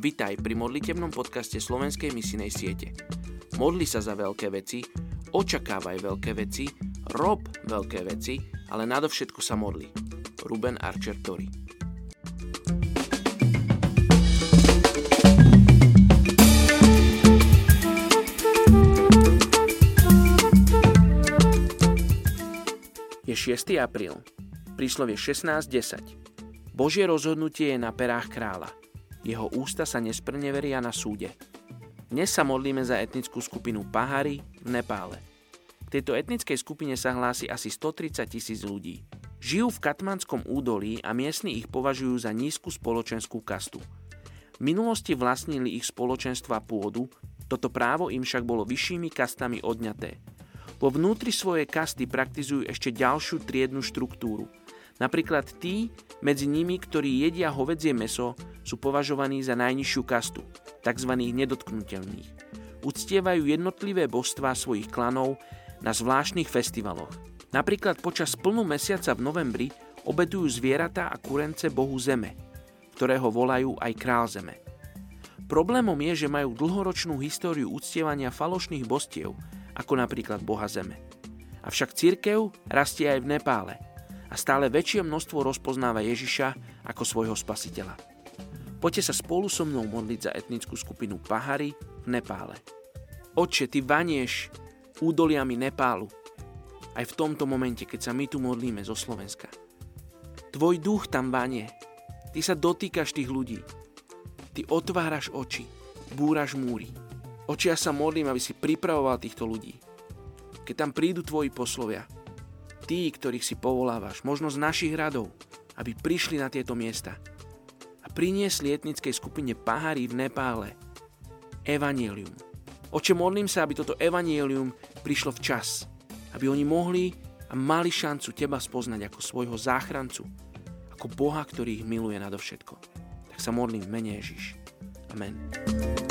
Vítaj pri modlitebnom podcaste Slovenskej misinej siete. Modli sa za veľké veci, očakávaj veľké veci, rob veľké veci, ale nadovšetko sa modli. Ruben Archer Tori Je 6. apríl. Príslovie 16.10. Božie rozhodnutie je na perách kráľa. Jeho ústa sa nesprneveria na súde. Dnes sa modlíme za etnickú skupinu Pahari v Nepále. K tejto etnickej skupine sa hlási asi 130 tisíc ľudí. Žijú v Katmanskom údolí a miestni ich považujú za nízku spoločenskú kastu. V minulosti vlastnili ich spoločenstva pôdu, toto právo im však bolo vyššími kastami odňaté. Vo vnútri svojej kasty praktizujú ešte ďalšiu triednu štruktúru – Napríklad tí medzi nimi, ktorí jedia hovedzie meso, sú považovaní za najnižšiu kastu, tzv. nedotknutelných. Uctievajú jednotlivé božstvá svojich klanov na zvláštnych festivaloch. Napríklad počas plnú mesiaca v novembri obetujú zvieratá a kurence bohu Zeme, ktorého volajú aj král Zeme. Problémom je, že majú dlhoročnú históriu uctievania falošných bostiev, ako napríklad boha Zeme. Avšak církev rastie aj v Nepále – a stále väčšie množstvo rozpoznáva Ježiša ako svojho spasiteľa. Poďte sa spolu so mnou modliť za etnickú skupinu Pahary v Nepále. Oče, ty vanieš údoliami Nepálu, aj v tomto momente, keď sa my tu modlíme zo Slovenska. Tvoj duch tam vanie, ty sa dotýkaš tých ľudí, ty otváraš oči, búraš múry. Oči, ja sa modlím, aby si pripravoval týchto ľudí. Keď tam prídu tvoji poslovia, tí, ktorých si povolávaš, možno z našich radov, aby prišli na tieto miesta priniesli etnickej skupine Pahary v Nepále evanielium. Oče, modlím sa, aby toto evanielium prišlo včas, aby oni mohli a mali šancu teba spoznať ako svojho záchrancu, ako Boha, ktorý ich miluje nadovšetko. Tak sa modlím v mene Ježiš. Amen.